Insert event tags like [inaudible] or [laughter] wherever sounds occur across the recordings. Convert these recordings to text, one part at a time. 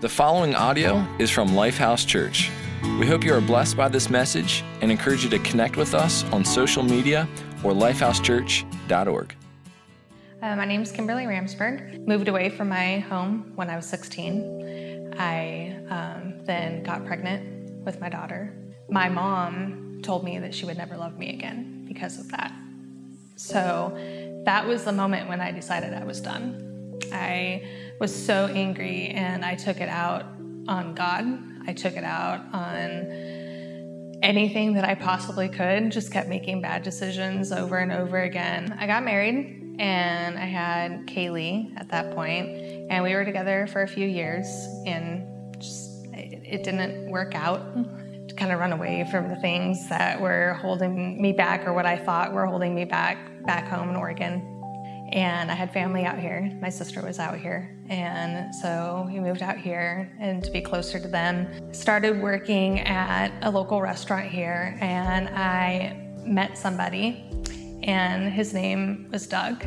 The following audio is from Lifehouse Church. We hope you are blessed by this message and encourage you to connect with us on social media or lifehousechurch.org. Uh, my name is Kimberly Ramsberg. Moved away from my home when I was 16. I um, then got pregnant with my daughter. My mom told me that she would never love me again because of that. So that was the moment when I decided I was done. I was so angry and I took it out on God. I took it out on anything that I possibly could, just kept making bad decisions over and over again. I got married and I had Kaylee at that point, and we were together for a few years and just it didn't work out to kind of run away from the things that were holding me back or what I thought were holding me back back home in Oregon and I had family out here. My sister was out here. And so we moved out here and to be closer to them. Started working at a local restaurant here and I met somebody and his name was Doug.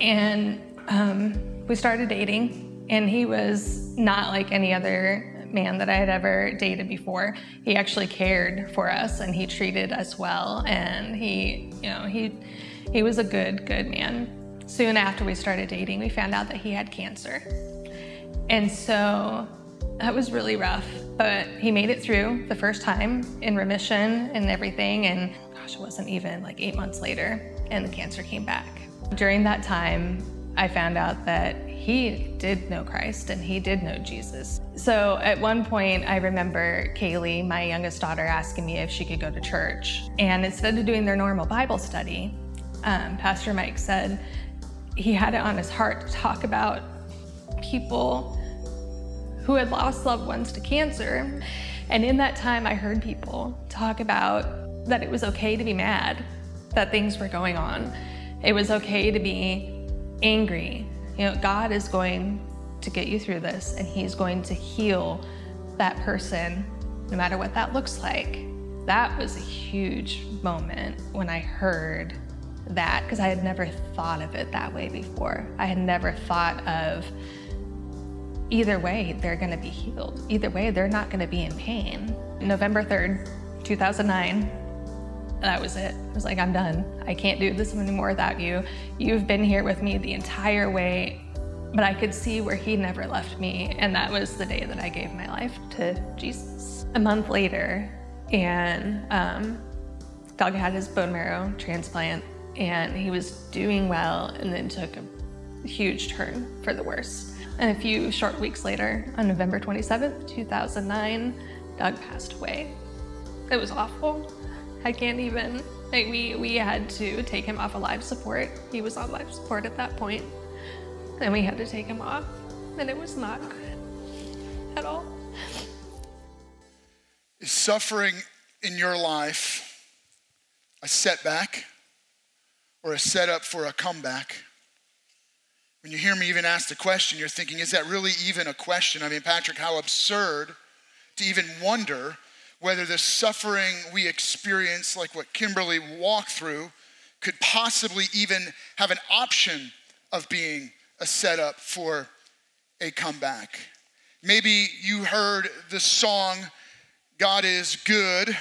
And um, we started dating and he was not like any other man that I had ever dated before. He actually cared for us and he treated us well and he, you know, he he was a good, good man soon after we started dating, we found out that he had cancer. And so that was really rough, but he made it through the first time in remission and everything. And gosh, it wasn't even like eight months later, and the cancer came back. During that time, I found out that he did know Christ and he did know Jesus. So at one point, I remember Kaylee, my youngest daughter, asking me if she could go to church. And instead of doing their normal Bible study, um, Pastor Mike said, he had it on his heart to talk about people who had lost loved ones to cancer. And in that time, I heard people talk about that it was okay to be mad that things were going on. It was okay to be angry. You know, God is going to get you through this and He's going to heal that person, no matter what that looks like. That was a huge moment when I heard that because I had never thought of it that way before. I had never thought of either way, they're going to be healed. Either way, they're not going to be in pain. November 3rd, 2009, that was it. I was like, I'm done. I can't do this anymore without you. You've been here with me the entire way. But I could see where he never left me. And that was the day that I gave my life to Jesus. A month later, and um, Doug had his bone marrow transplant and he was doing well and then took a huge turn for the worse. And a few short weeks later, on November 27th, 2009, Doug passed away. It was awful. I can't even, like, we, we had to take him off of life support. He was on life support at that point. And we had to take him off, and it was not good at all. Is suffering in your life a setback? Or a setup for a comeback. When you hear me even ask the question, you're thinking, is that really even a question? I mean, Patrick, how absurd to even wonder whether the suffering we experience, like what Kimberly walked through, could possibly even have an option of being a setup for a comeback. Maybe you heard the song, God is good,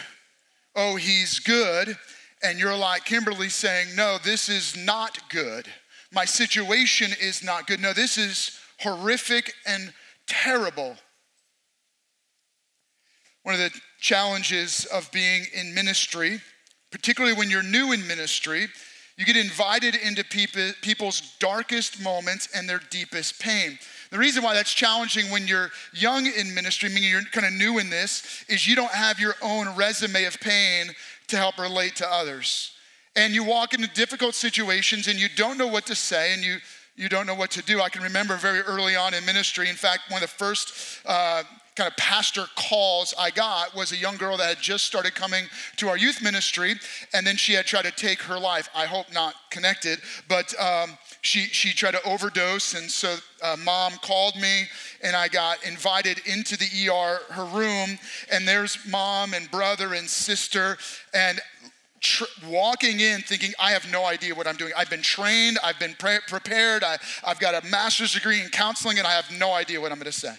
oh, he's good, and you're like Kimberly saying, No, this is not good. My situation is not good. No, this is horrific and terrible. One of the challenges of being in ministry, particularly when you're new in ministry, you get invited into people's darkest moments and their deepest pain. The reason why that's challenging when you're young in ministry, meaning you're kind of new in this, is you don't have your own resume of pain to help relate to others. And you walk into difficult situations and you don't know what to say and you, you don't know what to do. I can remember very early on in ministry, in fact, one of the first uh, kind of pastor calls I got was a young girl that had just started coming to our youth ministry, and then she had tried to take her life. I hope not connected, but um, she, she tried to overdose, and so uh, mom called me, and I got invited into the ER, her room, and there's mom and brother and sister, and Tr- walking in thinking i have no idea what i'm doing i've been trained i've been pre- prepared I, i've got a master's degree in counseling and i have no idea what i'm going to say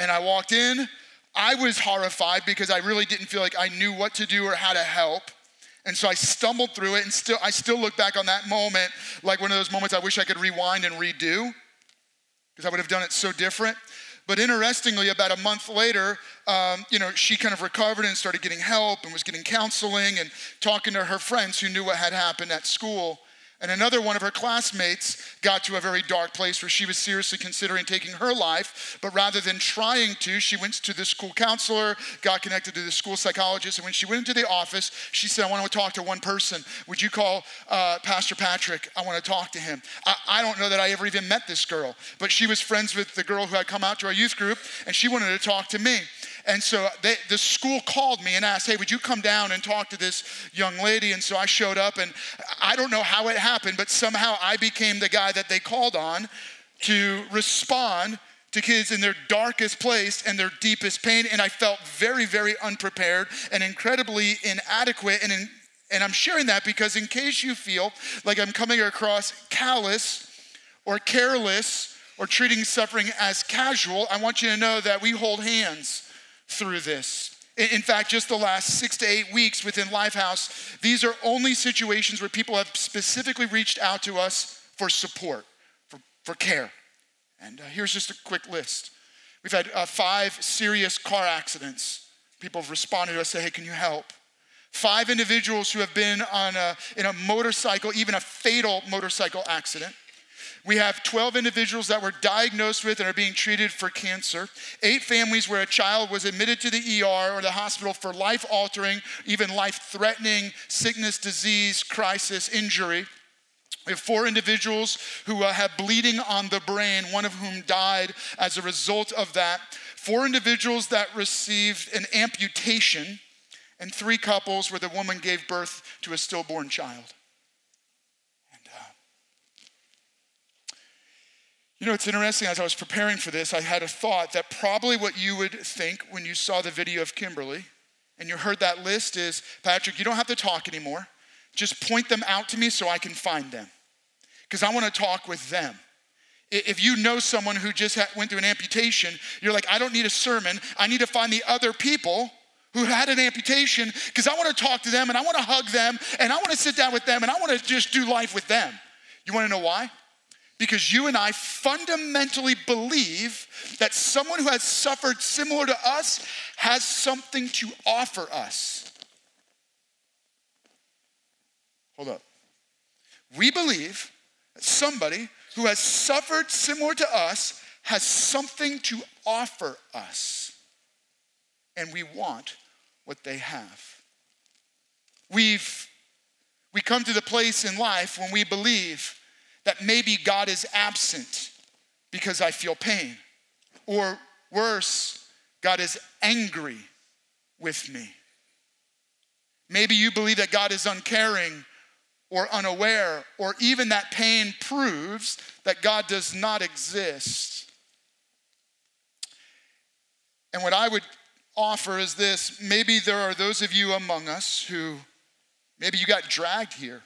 And I walked in. I was horrified because I really didn't feel like I knew what to do or how to help. And so I stumbled through it and still I still look back on that moment like one of those moments I wish I could rewind and redo because I would have done it so different. But interestingly, about a month later, um, you know, she kind of recovered and started getting help and was getting counseling and talking to her friends who knew what had happened at school. And another one of her classmates got to a very dark place where she was seriously considering taking her life. But rather than trying to, she went to the school counselor, got connected to the school psychologist. And when she went into the office, she said, I want to talk to one person. Would you call uh, Pastor Patrick? I want to talk to him. I, I don't know that I ever even met this girl, but she was friends with the girl who had come out to our youth group, and she wanted to talk to me. And so they, the school called me and asked, Hey, would you come down and talk to this young lady? And so I showed up, and I don't know how it happened, but somehow I became the guy that they called on to respond to kids in their darkest place and their deepest pain. And I felt very, very unprepared and incredibly inadequate. And, in, and I'm sharing that because, in case you feel like I'm coming across callous or careless or treating suffering as casual, I want you to know that we hold hands through this. In fact, just the last six to eight weeks within Lifehouse, these are only situations where people have specifically reached out to us for support, for, for care. And uh, here's just a quick list. We've had uh, five serious car accidents. People have responded to us, say, hey, can you help? Five individuals who have been on a, in a motorcycle, even a fatal motorcycle accident. We have 12 individuals that were diagnosed with and are being treated for cancer. Eight families where a child was admitted to the ER or the hospital for life altering, even life threatening sickness, disease, crisis, injury. We have four individuals who uh, have bleeding on the brain, one of whom died as a result of that. Four individuals that received an amputation, and three couples where the woman gave birth to a stillborn child. You know, it's interesting, as I was preparing for this, I had a thought that probably what you would think when you saw the video of Kimberly and you heard that list is Patrick, you don't have to talk anymore. Just point them out to me so I can find them. Because I want to talk with them. If you know someone who just went through an amputation, you're like, I don't need a sermon. I need to find the other people who had an amputation because I want to talk to them and I want to hug them and I want to sit down with them and I want to just do life with them. You want to know why? Because you and I fundamentally believe that someone who has suffered similar to us has something to offer us. Hold up. We believe that somebody who has suffered similar to us has something to offer us, and we want what they have. We've we come to the place in life when we believe that maybe God is absent because I feel pain. Or worse, God is angry with me. Maybe you believe that God is uncaring or unaware, or even that pain proves that God does not exist. And what I would offer is this maybe there are those of you among us who maybe you got dragged here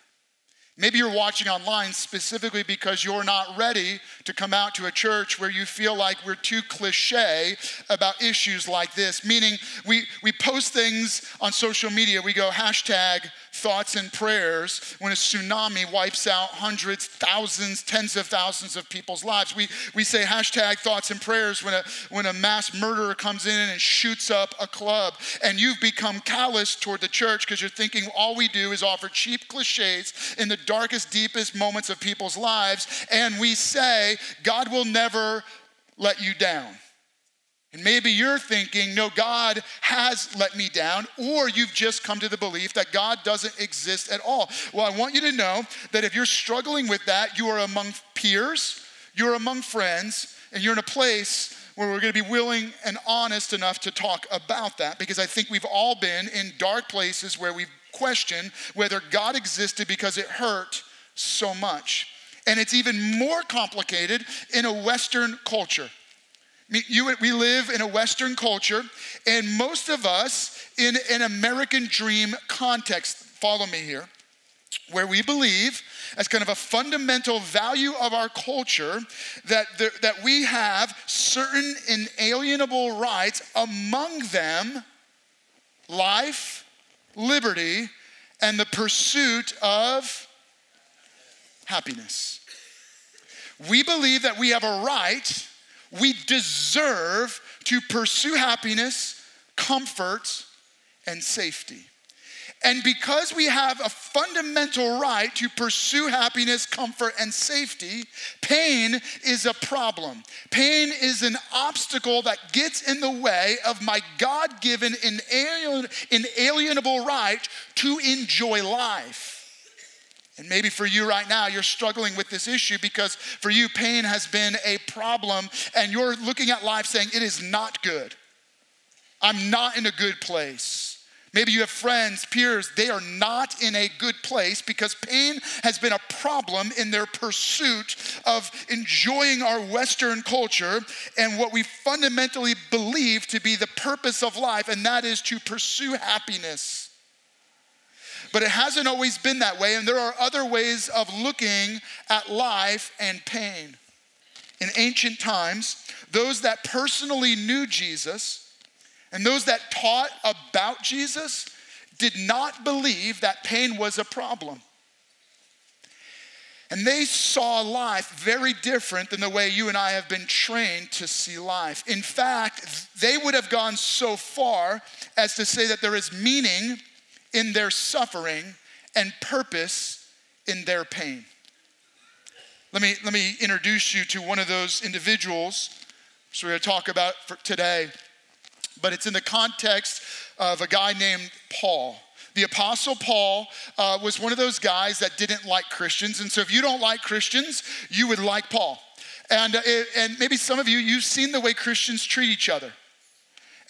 Maybe you're watching online specifically because you're not ready to come out to a church where you feel like we're too cliche about issues like this. Meaning, we, we post things on social media, we go hashtag thoughts and prayers when a tsunami wipes out hundreds, thousands, tens of thousands of people's lives. We, we say hashtag thoughts and prayers when a, when a mass murderer comes in and shoots up a club. And you've become callous toward the church because you're thinking all we do is offer cheap cliches in the darkest, deepest moments of people's lives. And we say, God will never let you down. And maybe you're thinking, no, God has let me down, or you've just come to the belief that God doesn't exist at all. Well, I want you to know that if you're struggling with that, you are among peers, you're among friends, and you're in a place where we're going to be willing and honest enough to talk about that because I think we've all been in dark places where we've questioned whether God existed because it hurt so much. And it's even more complicated in a Western culture. You, we live in a Western culture, and most of us in an American dream context, follow me here, where we believe, as kind of a fundamental value of our culture, that, that we have certain inalienable rights, among them life, liberty, and the pursuit of happiness. We believe that we have a right, we deserve to pursue happiness, comfort, and safety. And because we have a fundamental right to pursue happiness, comfort, and safety, pain is a problem. Pain is an obstacle that gets in the way of my God given inalienable right to enjoy life. And maybe for you right now, you're struggling with this issue because for you, pain has been a problem, and you're looking at life saying, It is not good. I'm not in a good place. Maybe you have friends, peers, they are not in a good place because pain has been a problem in their pursuit of enjoying our Western culture and what we fundamentally believe to be the purpose of life, and that is to pursue happiness. But it hasn't always been that way, and there are other ways of looking at life and pain. In ancient times, those that personally knew Jesus, and those that taught about Jesus did not believe that pain was a problem. And they saw life very different than the way you and I have been trained to see life. In fact, they would have gone so far as to say that there is meaning in their suffering and purpose in their pain. Let me, let me introduce you to one of those individuals. So we're going to talk about for today but it's in the context of a guy named Paul. The Apostle Paul uh, was one of those guys that didn't like Christians. And so, if you don't like Christians, you would like Paul. And, uh, and maybe some of you, you've seen the way Christians treat each other.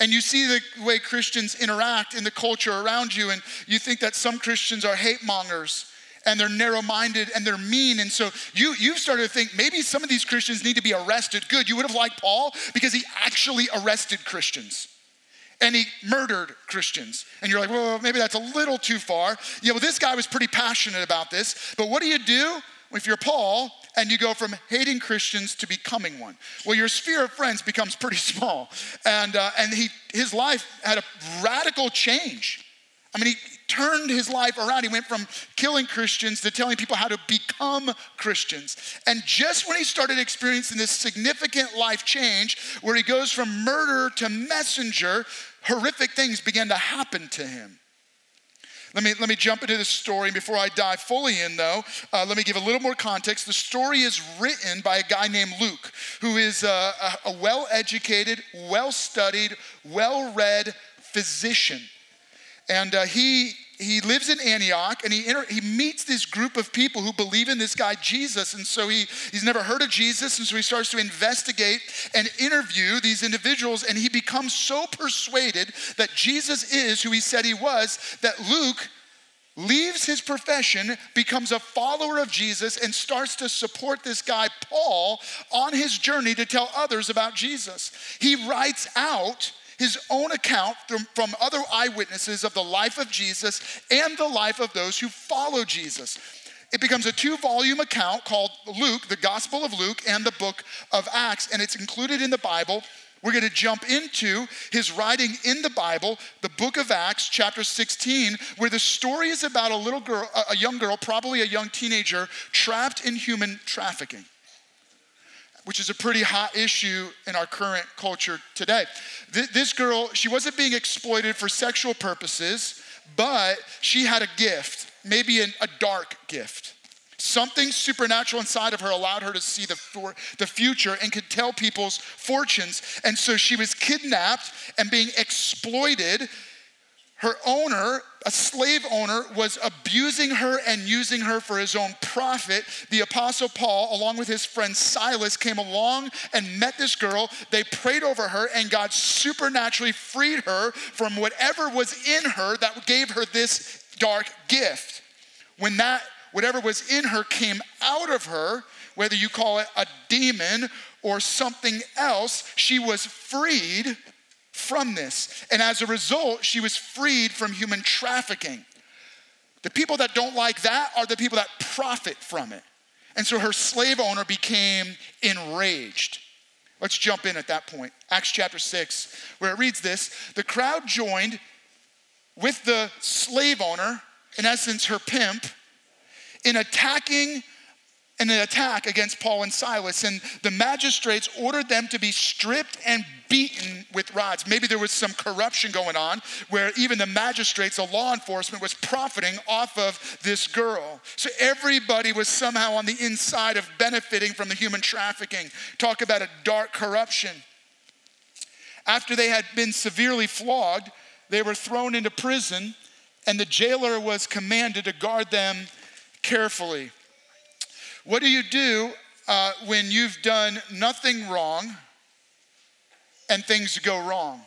And you see the way Christians interact in the culture around you, and you think that some Christians are hate mongers and they're narrow minded and they're mean. And so you, you've started to think maybe some of these Christians need to be arrested. Good, you would have liked Paul because he actually arrested Christians and he murdered Christians. And you're like, well, maybe that's a little too far. Yeah, well, this guy was pretty passionate about this. But what do you do if you're Paul and you go from hating Christians to becoming one? Well, your sphere of friends becomes pretty [laughs] small. And, uh, and he, his life had a radical change. I mean, he turned his life around. He went from killing Christians to telling people how to become Christians. And just when he started experiencing this significant life change, where he goes from murder to messenger, horrific things began to happen to him. Let me, let me jump into the story. Before I dive fully in, though, uh, let me give a little more context. The story is written by a guy named Luke, who is a, a, a well educated, well studied, well read physician. And uh, he, he lives in Antioch and he, inter- he meets this group of people who believe in this guy Jesus. And so he, he's never heard of Jesus. And so he starts to investigate and interview these individuals. And he becomes so persuaded that Jesus is who he said he was that Luke leaves his profession, becomes a follower of Jesus, and starts to support this guy, Paul, on his journey to tell others about Jesus. He writes out his own account from, other eyewitnesses of the life of Jesus and the life of those who follow Jesus. It becomes a two volume account called Luke, the Gospel of Luke, and the book of Acts, and it's included in the Bible. We're going to jump into his writing in the Bible, the book of Acts, chapter 16, where the story is about a little girl, a young girl, probably a young teenager, trapped in human trafficking which is a pretty hot issue in our current culture today. This girl, she wasn't being exploited for sexual purposes, but she had a gift, maybe a dark gift. Something supernatural inside of her allowed her to see the, for, the future and could tell people's fortunes. And so she was kidnapped and being exploited her owner, a slave owner, was abusing her and using her for his own profit. The Apostle Paul, along with his friend Silas, came along and met this girl. They prayed over her, and God supernaturally freed her from whatever was in her that gave her this dark gift. When that, whatever was in her, came out of her, whether you call it a demon or something else, she was freed from this. And as a result, she was freed from human trafficking. The people that don't like that are the people that profit from it. And so her slave owner became enraged. Let's jump in at that point. Acts chapter 6, where it reads this The crowd joined with the slave owner, in essence, her pimp, in attacking an attack against Paul and Silas, and the magistrates ordered them to be stripped and beaten with rods. Maybe there was some corruption going on where even the magistrates, the law enforcement, was profiting off of this girl. So everybody was somehow on the inside of benefiting from the human trafficking. Talk about a dark corruption. After they had been severely flogged, they were thrown into prison, and the jailer was commanded to guard them carefully. What do you do uh, when you've done nothing wrong and things go wrong?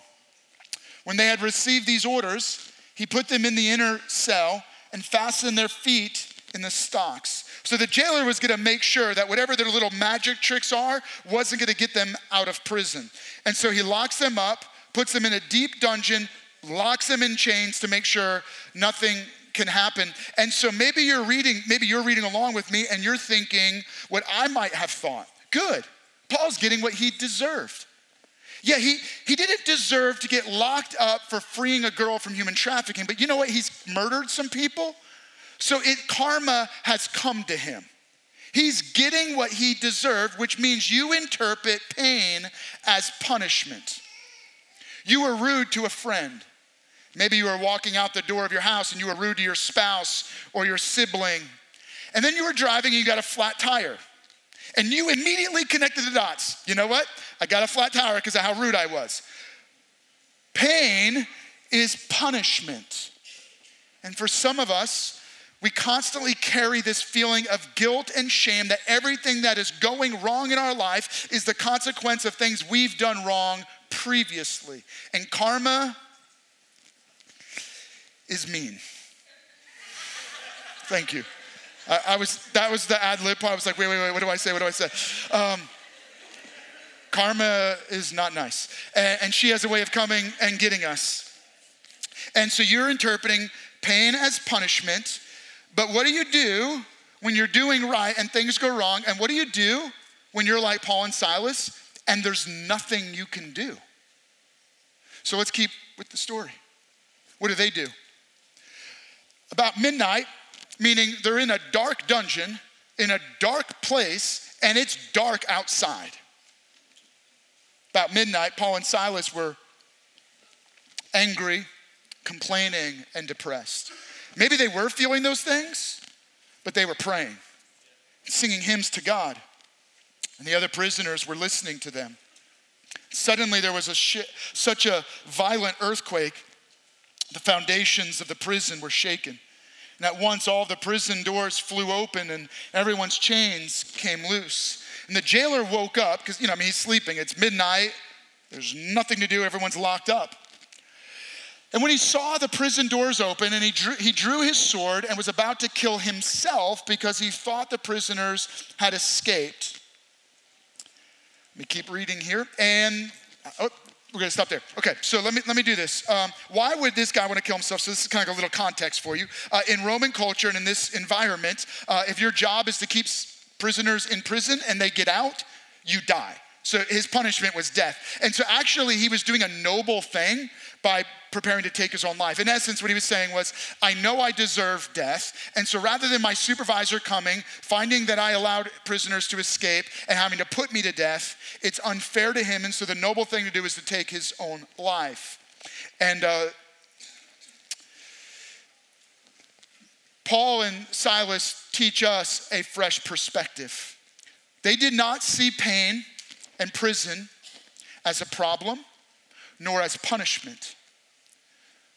When they had received these orders, he put them in the inner cell and fastened their feet in the stocks. So the jailer was gonna make sure that whatever their little magic tricks are wasn't gonna get them out of prison. And so he locks them up, puts them in a deep dungeon, locks them in chains to make sure nothing can happen. And so maybe you're reading, maybe you're reading along with me and you're thinking what I might have thought. Good. Paul's getting what he deserved. Yeah, he, he didn't deserve to get locked up for freeing a girl from human trafficking, but you know what? He's murdered some people. So it karma has come to him. He's getting what he deserved, which means you interpret pain as punishment. You were rude to a friend. Maybe you were walking out the door of your house and you were rude to your spouse or your sibling. And then you were driving and you got a flat tire. And you immediately connected the dots. You know what? I got a flat tire because of how rude I was. Pain is punishment. And for some of us, we constantly carry this feeling of guilt and shame that everything that is going wrong in our life is the consequence of things we've done wrong previously. And karma is mean. Thank you. I, I, was, that was the ad lib part. I was like, wait, wait, wait, what do I say? What do I say? Um, karma is not nice. And, and she has a way of coming and getting us. And so you're interpreting pain as punishment. But what do you do when you're doing right and things go wrong? And what do you do when you're like Paul and Silas and there's nothing you can do? So let's keep with the story. What do they do? About midnight, meaning they're in a dark dungeon, in a dark place, and it's dark outside. About midnight, Paul and Silas were angry, complaining, and depressed. Maybe they were feeling those things, but they were praying, singing hymns to God. And the other prisoners were listening to them. Suddenly, there was a sh- such a violent earthquake the foundations of the prison were shaken. And at once, all the prison doors flew open and everyone's chains came loose. And the jailer woke up because, you know, I mean, he's sleeping. It's midnight, there's nothing to do, everyone's locked up. And when he saw the prison doors open and he drew, he drew his sword and was about to kill himself because he thought the prisoners had escaped. Let me keep reading here. And oh, we're to stop there. Okay, so let me let me do this. Um, why would this guy want to kill himself? So this is kind of a little context for you. Uh, in Roman culture and in this environment, uh, if your job is to keep prisoners in prison and they get out, you die. So his punishment was death. And so actually, he was doing a noble thing by preparing to take his own life. In essence, what he was saying was, I know I deserve death. And so rather than my supervisor coming, finding that I allowed prisoners to escape and having to put me to death, it's unfair to him. And so the noble thing to do is to take his own life. And uh, Paul and Silas teach us a fresh perspective. They did not see pain and prison as a problem nor as punishment,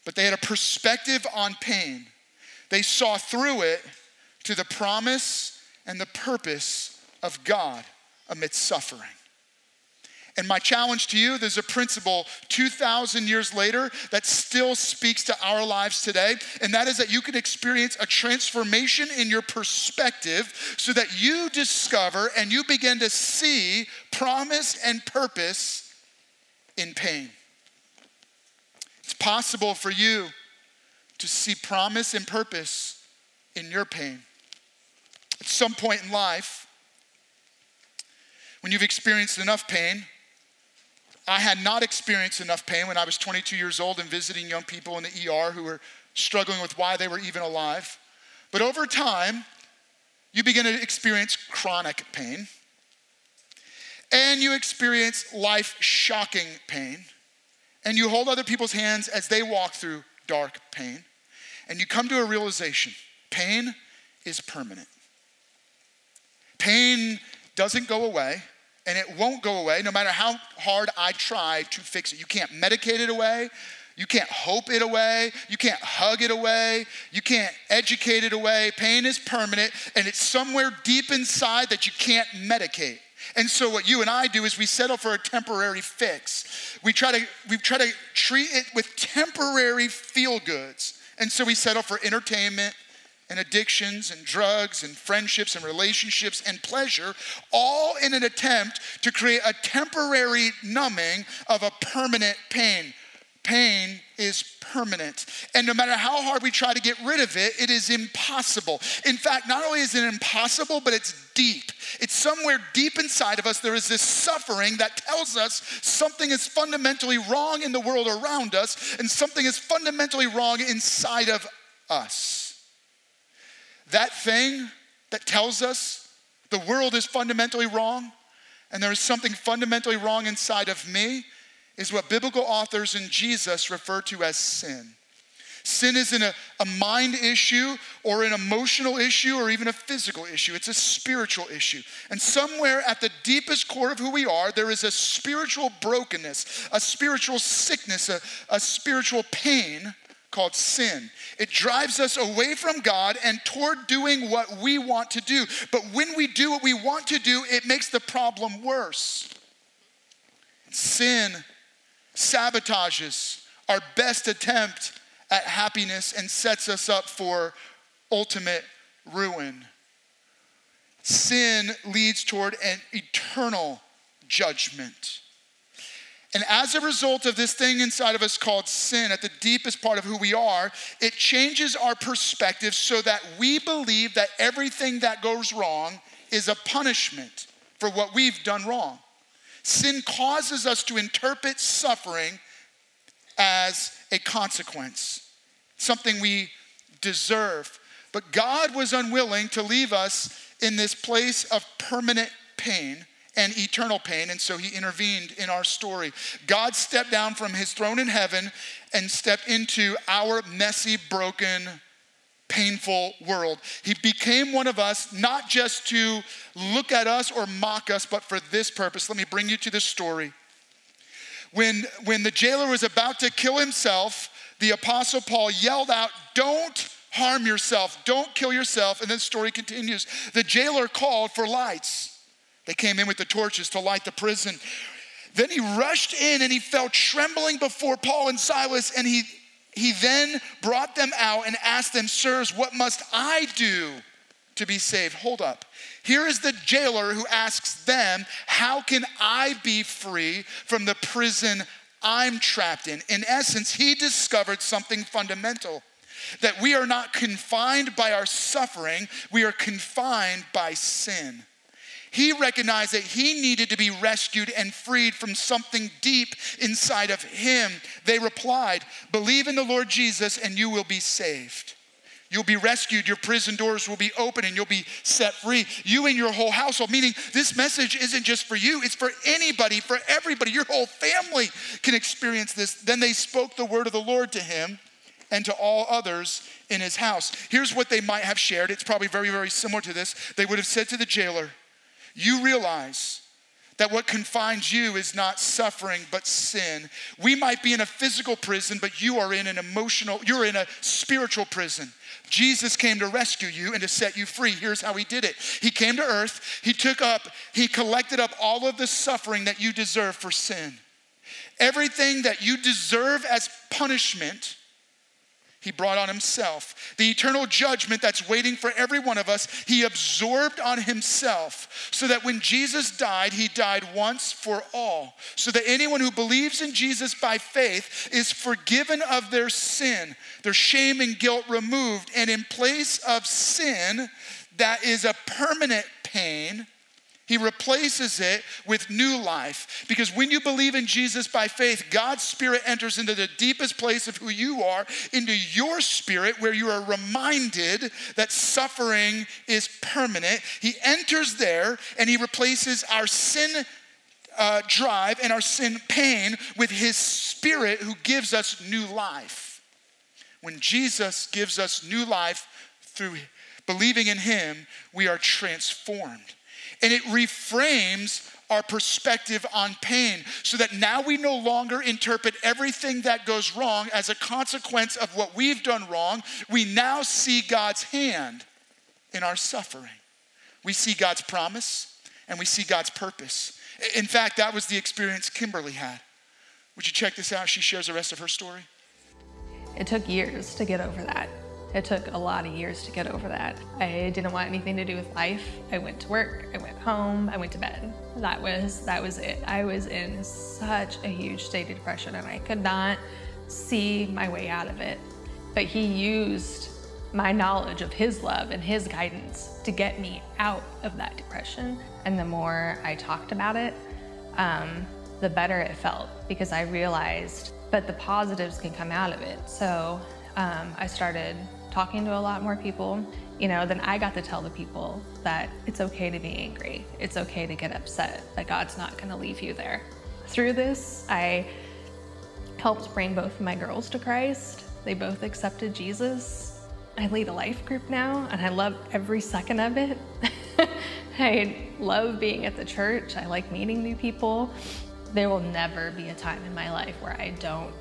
but they had a perspective on pain. They saw through it to the promise and the purpose of God amidst suffering. And my challenge to you, there's a principle 2,000 years later that still speaks to our lives today, and that is that you can experience a transformation in your perspective so that you discover and you begin to see promise and purpose in pain. It's possible for you to see promise and purpose in your pain. At some point in life, when you've experienced enough pain, I had not experienced enough pain when I was 22 years old and visiting young people in the ER who were struggling with why they were even alive. But over time, you begin to experience chronic pain and you experience life shocking pain, and you hold other people's hands as they walk through dark pain, and you come to a realization pain is permanent. Pain doesn't go away, and it won't go away no matter how hard I try to fix it. You can't medicate it away. You can't hope it away. You can't hug it away. You can't educate it away. Pain is permanent, and it's somewhere deep inside that you can't medicate. And so what you and I do is we settle for a temporary fix. We try to we try to treat it with temporary feel goods. And so we settle for entertainment and addictions and drugs and friendships and relationships and pleasure, all in an attempt to create a temporary numbing of a permanent pain. Pain is permanent. And no matter how hard we try to get rid of it, it is impossible. In fact, not only is it impossible, but it's deep. It's somewhere deep inside of us. There is this suffering that tells us something is fundamentally wrong in the world around us, and something is fundamentally wrong inside of us. That thing that tells us the world is fundamentally wrong, and there is something fundamentally wrong inside of me is what biblical authors and Jesus refer to as sin. Sin isn't a, a mind issue or an emotional issue or even a physical issue. It's a spiritual issue. And somewhere at the deepest core of who we are, there is a spiritual brokenness, a spiritual sickness, a, a spiritual pain called sin. It drives us away from God and toward doing what we want to do. But when we do what we want to do, it makes the problem worse. Sin sabotages our best attempt at happiness and sets us up for ultimate ruin. Sin leads toward an eternal judgment. And as a result of this thing inside of us called sin, at the deepest part of who we are, it changes our perspective so that we believe that everything that goes wrong is a punishment for what we've done wrong. Sin causes us to interpret suffering as a consequence, something we deserve. But God was unwilling to leave us in this place of permanent pain and eternal pain, and so he intervened in our story. God stepped down from his throne in heaven and stepped into our messy, broken, painful world. He became one of us, not just to look at us or mock us, but for this purpose. Let me bring you to this story. When, when the jailer was about to kill himself, the Apostle Paul yelled out, Don't harm yourself, don't kill yourself. And then the story continues. The jailer called for lights. They came in with the torches to light the prison. Then he rushed in and he fell trembling before Paul and Silas and he he then brought them out and asked them, Sirs, what must I do to be saved? Hold up. Here is the jailer who asks them, How can I be free from the prison I'm trapped in? In essence, he discovered something fundamental that we are not confined by our suffering, we are confined by sin. He recognized that he needed to be rescued and freed from something deep inside of him. They replied, Believe in the Lord Jesus and you will be saved. You'll be rescued, your prison doors will be open, and you'll be set free. You and your whole household, meaning this message isn't just for you, it's for anybody, for everybody. Your whole family can experience this. Then they spoke the word of the Lord to him and to all others in his house. Here's what they might have shared. It's probably very, very similar to this. They would have said to the jailer, you realize that what confines you is not suffering but sin. We might be in a physical prison, but you are in an emotional, you're in a spiritual prison. Jesus came to rescue you and to set you free. Here's how he did it. He came to earth, he took up, he collected up all of the suffering that you deserve for sin. Everything that you deserve as punishment, he brought on himself. The eternal judgment that's waiting for every one of us, he absorbed on himself. So that when Jesus died, he died once for all. So that anyone who believes in Jesus by faith is forgiven of their sin, their shame and guilt removed. And in place of sin, that is a permanent pain he replaces it with new life. Because when you believe in Jesus by faith, God's Spirit enters into the deepest place of who you are, into your spirit, where you are reminded that suffering is permanent. He enters there and He replaces our sin uh, drive and our sin pain with His Spirit who gives us new life. When Jesus gives us new life through believing in Him, we are transformed and it reframes our perspective on pain so that now we no longer interpret everything that goes wrong as a consequence of what we've done wrong. We now see God's hand in our suffering. We see God's promise and we see God's purpose. In fact, that was the experience Kimberly had. Would you check this out? She shares the rest of her story. It took years to get over that. It took a lot of years to get over that. I didn't want anything to do with life. I went to work, I went home, I went to bed. That was that was it. I was in such a huge state of depression and I could not see my way out of it. But he used my knowledge of his love and his guidance to get me out of that depression. And the more I talked about it, um, the better it felt because I realized, but the positives can come out of it. So um, I started talking to a lot more people, you know, then I got to tell the people that it's okay to be angry. It's okay to get upset, that God's not going to leave you there. Through this, I helped bring both my girls to Christ. They both accepted Jesus. I lead a life group now, and I love every second of it. [laughs] I love being at the church. I like meeting new people. There will never be a time in my life where I don't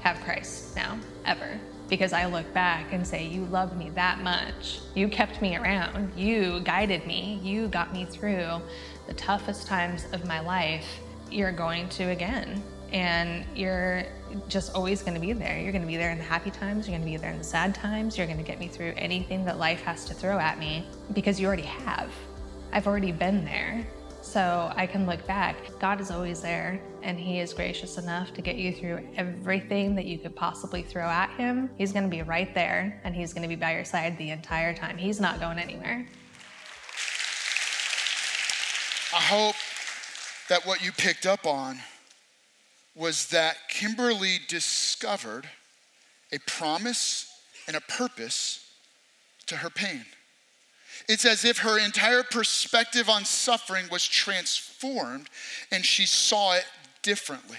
have Christ now, ever because I look back and say, You loved me that much. You kept me around. You guided me. You got me through the toughest times of my life. You're going to again. And you're just always going to be there. You're going to be there in the happy times. You're going to be there in the sad times. You're going to get me through anything that life has to throw at me because you already have. I've already been there. So I can look back. God is always there, and He is gracious enough to get you through everything that you could possibly throw at Him. He's going to be right there, and He's going to be by your side the entire time. He's not going anywhere. I hope that what you picked up on was that Kimberly discovered a promise and a purpose to her pain. It's as if her entire perspective on suffering was transformed and she saw it differently.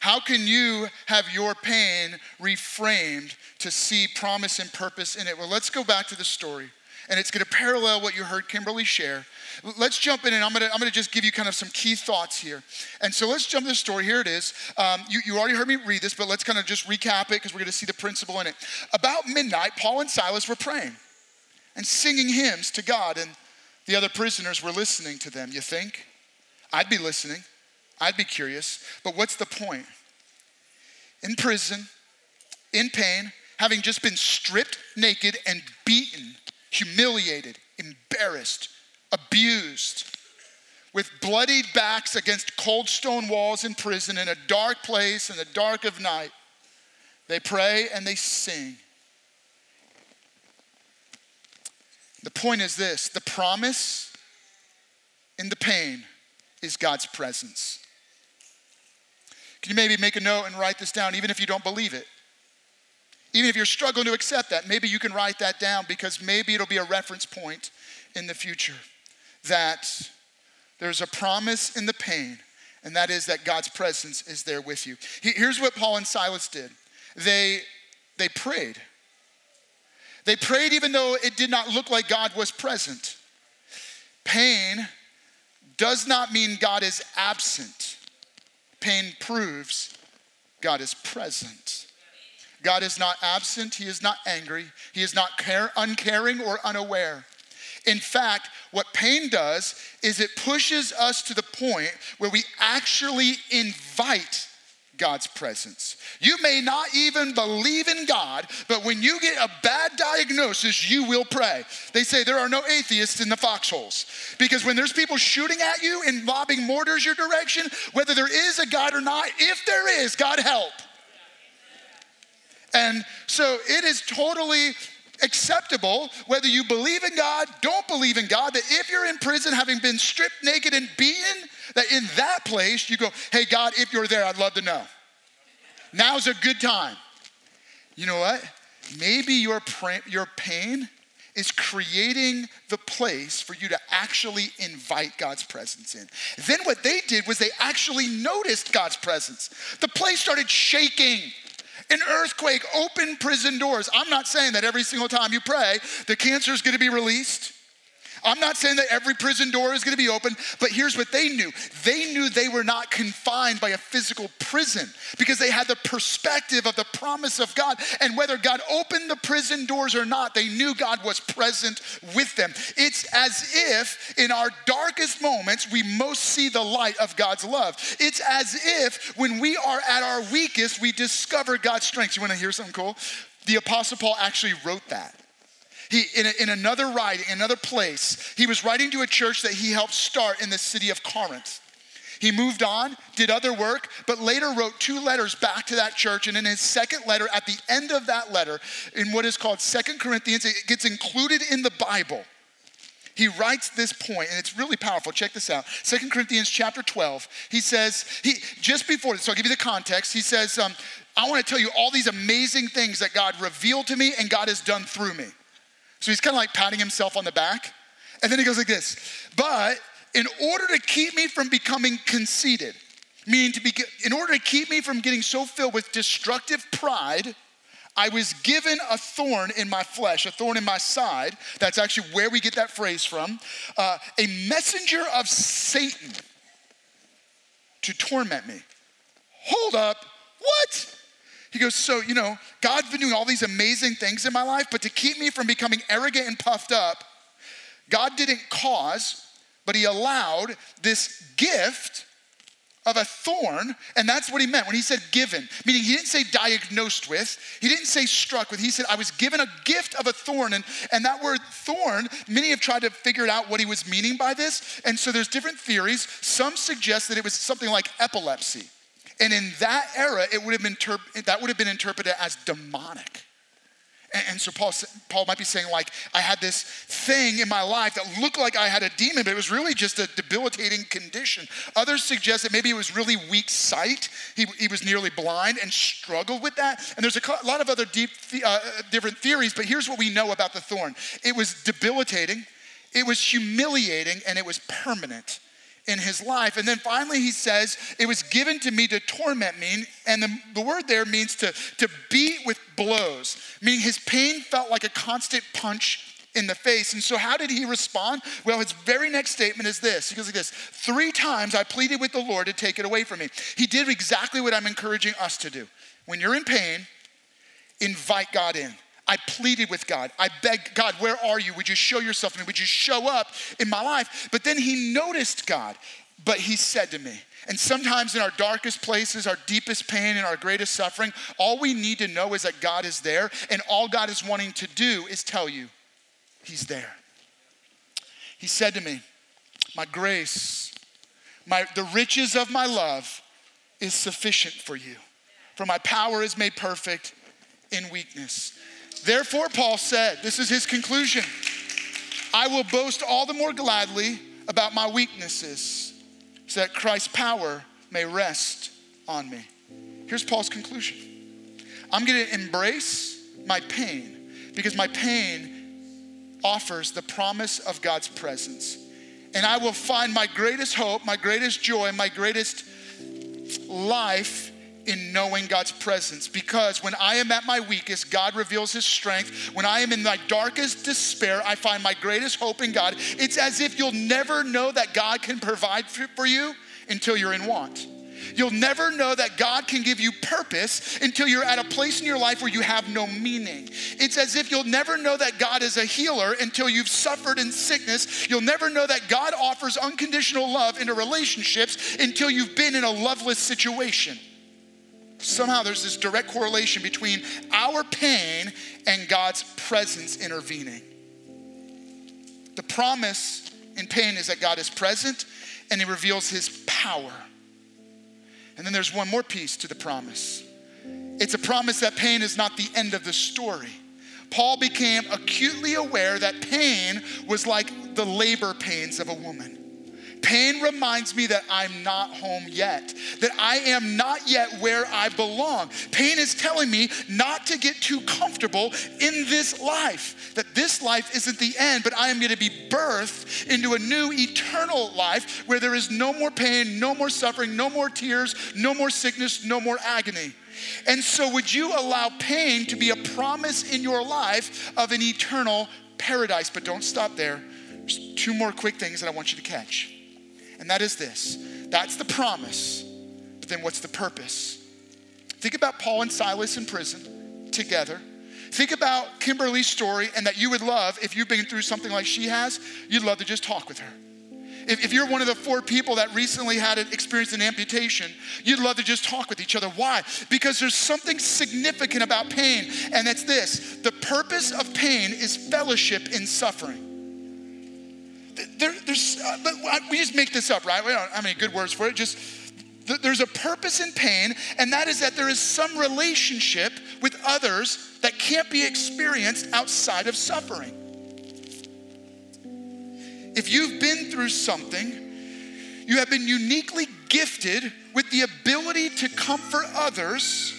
How can you have your pain reframed to see promise and purpose in it? Well, let's go back to the story. And it's going to parallel what you heard Kimberly share. Let's jump in, and I'm going to, I'm going to just give you kind of some key thoughts here. And so let's jump to the story. Here it is. Um, you, you already heard me read this, but let's kind of just recap it because we're going to see the principle in it. About midnight, Paul and Silas were praying and singing hymns to God, and the other prisoners were listening to them. You think? I'd be listening, I'd be curious, but what's the point? In prison, in pain, having just been stripped naked and beaten, humiliated, embarrassed, abused, with bloodied backs against cold stone walls in prison in a dark place in the dark of night, they pray and they sing. The point is this the promise in the pain is God's presence. Can you maybe make a note and write this down, even if you don't believe it? Even if you're struggling to accept that, maybe you can write that down because maybe it'll be a reference point in the future that there's a promise in the pain, and that is that God's presence is there with you. Here's what Paul and Silas did they, they prayed. They prayed even though it did not look like God was present. Pain does not mean God is absent, pain proves God is present. God is not absent, He is not angry, He is not care, uncaring or unaware. In fact, what pain does is it pushes us to the point where we actually invite God's presence. You may not even believe in God, but when you get a bad diagnosis, you will pray. They say there are no atheists in the foxholes because when there's people shooting at you and lobbing mortars your direction, whether there is a God or not, if there is, God help. And so it is totally acceptable whether you believe in God, don't believe in God, that if you're in prison having been stripped naked and beaten, that in that place you go, hey, God, if you're there, I'd love to know. Now's a good time. You know what? Maybe your, your pain is creating the place for you to actually invite God's presence in. Then what they did was they actually noticed God's presence. The place started shaking. An earthquake opened prison doors. I'm not saying that every single time you pray, the cancer is going to be released. I'm not saying that every prison door is going to be open, but here's what they knew. They knew they were not confined by a physical prison because they had the perspective of the promise of God. And whether God opened the prison doors or not, they knew God was present with them. It's as if in our darkest moments, we most see the light of God's love. It's as if when we are at our weakest, we discover God's strength. You want to hear something cool? The Apostle Paul actually wrote that. He, in, a, in another writing, in another place, he was writing to a church that he helped start in the city of Corinth. He moved on, did other work, but later wrote two letters back to that church. And in his second letter, at the end of that letter, in what is called Second Corinthians, it gets included in the Bible. He writes this point, and it's really powerful. Check this out. Second Corinthians chapter 12. He says, he just before this, so I'll give you the context. He says, um, I want to tell you all these amazing things that God revealed to me and God has done through me. So he's kind of like patting himself on the back. And then he goes like this But in order to keep me from becoming conceited, meaning to be, in order to keep me from getting so filled with destructive pride, I was given a thorn in my flesh, a thorn in my side. That's actually where we get that phrase from. Uh, a messenger of Satan to torment me. Hold up, what? He goes, So, you know, God's been doing all these amazing things in my life, but to keep me from becoming arrogant and puffed up, God didn't cause, but He allowed this gift of a thorn, and that's what he meant when he said given, meaning he didn't say diagnosed with, he didn't say struck with, he said, I was given a gift of a thorn. And, and that word thorn, many have tried to figure out what he was meaning by this. And so there's different theories. Some suggest that it was something like epilepsy. And in that era, it would have been terp- that would have been interpreted as demonic. And, and so Paul, Paul might be saying, like, I had this thing in my life that looked like I had a demon, but it was really just a debilitating condition. Others suggest that maybe it was really weak sight. He, he was nearly blind and struggled with that. And there's a lot of other deep, uh, different theories, but here's what we know about the thorn it was debilitating, it was humiliating, and it was permanent in his life. And then finally, he says, It was given to me to torment me. And the, the word there means to, to beat with blows, meaning his pain felt like a constant punch in the face. And so, how did he respond? Well, his very next statement is this. He goes like this Three times I pleaded with the Lord to take it away from me. He did exactly what I'm encouraging us to do. When you're in pain, invite God in. I pleaded with God. I begged, God, where are you? Would you show yourself to me? Would you show up in my life? But then he noticed God, but he said to me, and sometimes in our darkest places, our deepest pain, and our greatest suffering, all we need to know is that God is there, and all God is wanting to do is tell you, He's there. He said to me, My grace, my, the riches of my love is sufficient for you, for my power is made perfect in weakness. Therefore, Paul said, this is his conclusion I will boast all the more gladly about my weaknesses so that Christ's power may rest on me. Here's Paul's conclusion I'm gonna embrace my pain because my pain offers the promise of God's presence. And I will find my greatest hope, my greatest joy, my greatest life in knowing God's presence because when I am at my weakest, God reveals his strength. When I am in my darkest despair, I find my greatest hope in God. It's as if you'll never know that God can provide for you until you're in want. You'll never know that God can give you purpose until you're at a place in your life where you have no meaning. It's as if you'll never know that God is a healer until you've suffered in sickness. You'll never know that God offers unconditional love into relationships until you've been in a loveless situation. Somehow there's this direct correlation between our pain and God's presence intervening. The promise in pain is that God is present and He reveals His power. And then there's one more piece to the promise it's a promise that pain is not the end of the story. Paul became acutely aware that pain was like the labor pains of a woman. Pain reminds me that I'm not home yet, that I am not yet where I belong. Pain is telling me not to get too comfortable in this life, that this life isn't the end, but I am going to be birthed into a new eternal life where there is no more pain, no more suffering, no more tears, no more sickness, no more agony. And so, would you allow pain to be a promise in your life of an eternal paradise? But don't stop there. There's two more quick things that I want you to catch and that is this that's the promise, but then what's the purpose? Think about Paul and Silas in prison together. Think about Kimberly's story and that you would love, if you've been through something like she has, you'd love to just talk with her. If, if, you're one of the four people that recently had an, experienced an amputation, you'd love to just talk with each other. Why? Because there's something significant about pain, and it's this the purpose of pain is fellowship in suffering there, there's, uh, we just make this up, right? We don't have any good words for it. Just there's a purpose in pain, and that is that there is some relationship with others that can't be experienced outside of suffering. If you've been through something, you have been uniquely gifted with the ability to comfort others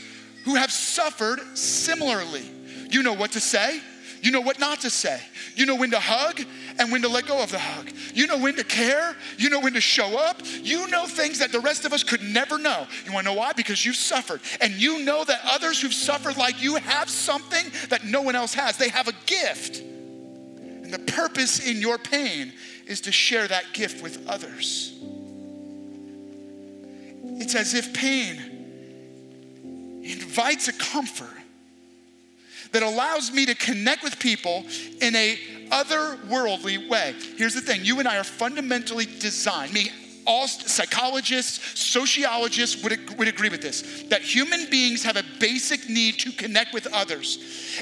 who have suffered similarly. You know what to say, you know what not to say. You know when to hug and when to let go of the hug. You know when to care. You know when to show up. You know things that the rest of us could never know. You wanna know why? Because you've suffered. And you know that others who've suffered like you have something that no one else has. They have a gift. And the purpose in your pain is to share that gift with others. It's as if pain invites a comfort that allows me to connect with people in a otherworldly way. Here's the thing you and I are fundamentally designed, meaning all psychologists, sociologists would, would agree with this that human beings have a basic need to connect with others.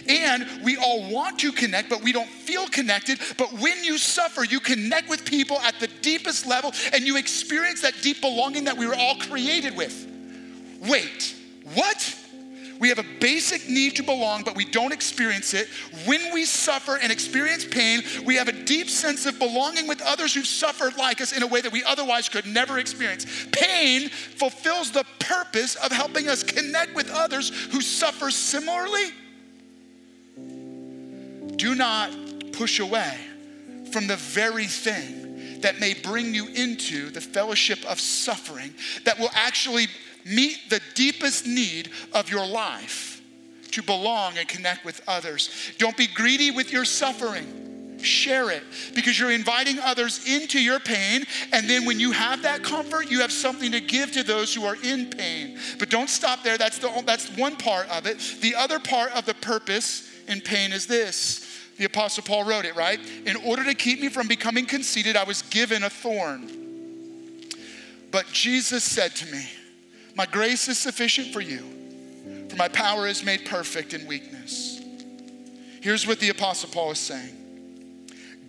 And we all want to connect, but we don't feel connected. But when you suffer, you connect with people at the deepest level and you experience that deep belonging that we were all created with. Wait, what? We have a basic need to belong, but we don't experience it. When we suffer and experience pain, we have a deep sense of belonging with others who've suffered like us in a way that we otherwise could never experience. Pain fulfills the purpose of helping us connect with others who suffer similarly. Do not push away from the very thing that may bring you into the fellowship of suffering that will actually meet the deepest need of your life to belong and connect with others. Don't be greedy with your suffering. Share it because you're inviting others into your pain. And then when you have that comfort, you have something to give to those who are in pain. But don't stop there. That's, the, that's one part of it. The other part of the purpose in pain is this. The Apostle Paul wrote it, right? In order to keep me from becoming conceited, I was given a thorn. But Jesus said to me, my grace is sufficient for you, for my power is made perfect in weakness. Here's what the Apostle Paul is saying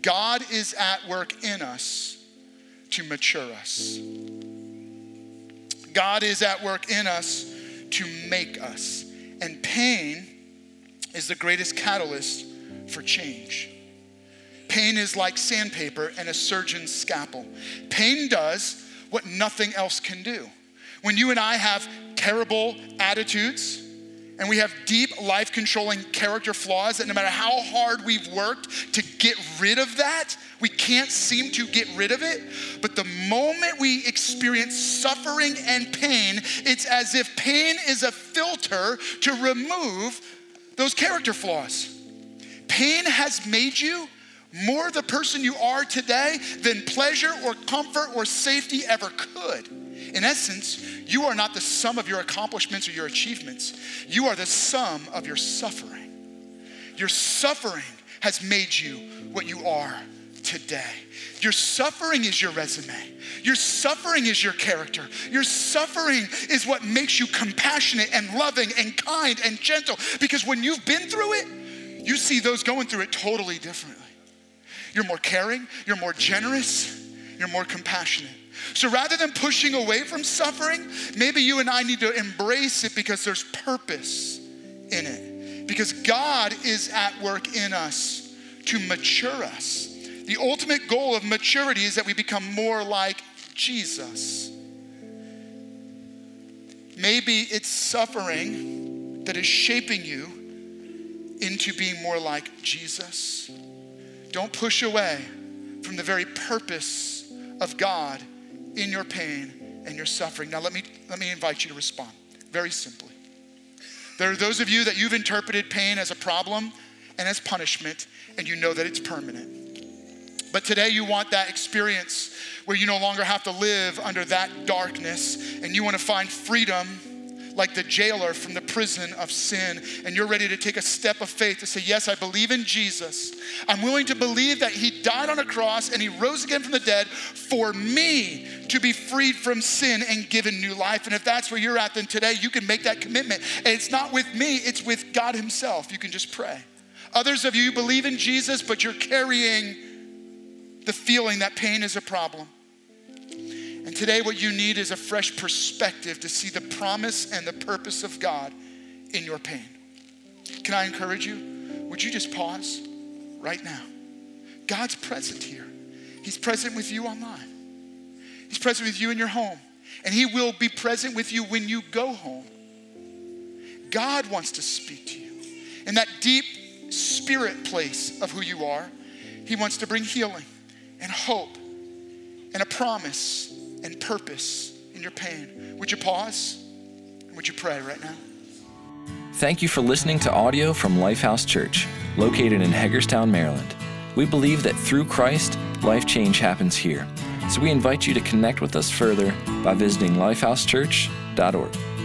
God is at work in us to mature us. God is at work in us to make us. And pain is the greatest catalyst for change. Pain is like sandpaper and a surgeon's scalpel. Pain does what nothing else can do. When you and I have terrible attitudes, and we have deep life controlling character flaws that no matter how hard we've worked to get rid of that, we can't seem to get rid of it. But the moment we experience suffering and pain, it's as if pain is a filter to remove those character flaws. Pain has made you more the person you are today than pleasure or comfort or safety ever could. In essence, you are not the sum of your accomplishments or your achievements. You are the sum of your suffering. Your suffering has made you what you are today. Your suffering is your resume. Your suffering is your character. Your suffering is what makes you compassionate and loving and kind and gentle. Because when you've been through it, you see those going through it totally differently. You're more caring, you're more generous, you're more compassionate. So rather than pushing away from suffering, maybe you and I need to embrace it because there's purpose in it. Because God is at work in us to mature us. The ultimate goal of maturity is that we become more like Jesus. Maybe it's suffering that is shaping you into being more like Jesus. Don't push away from the very purpose of God in your pain and your suffering. Now let me let me invite you to respond very simply. There are those of you that you've interpreted pain as a problem and as punishment and you know that it's permanent. But today you want that experience where you no longer have to live under that darkness and you want to find freedom like the jailer from the prison of sin, and you're ready to take a step of faith to say, Yes, I believe in Jesus. I'm willing to believe that He died on a cross and He rose again from the dead for me to be freed from sin and given new life. And if that's where you're at, then today you can make that commitment. And it's not with me, it's with God Himself. You can just pray. Others of you believe in Jesus, but you're carrying the feeling that pain is a problem. And today, what you need is a fresh perspective to see the promise and the purpose of God in your pain. Can I encourage you? Would you just pause right now? God's present here. He's present with you online, He's present with you in your home, and He will be present with you when you go home. God wants to speak to you. In that deep spirit place of who you are, He wants to bring healing and hope and a promise and purpose in your pain. Would you pause? Would you pray right now? Thank you for listening to audio from Lifehouse Church, located in Hagerstown, Maryland. We believe that through Christ, life change happens here. So we invite you to connect with us further by visiting lifehousechurch.org.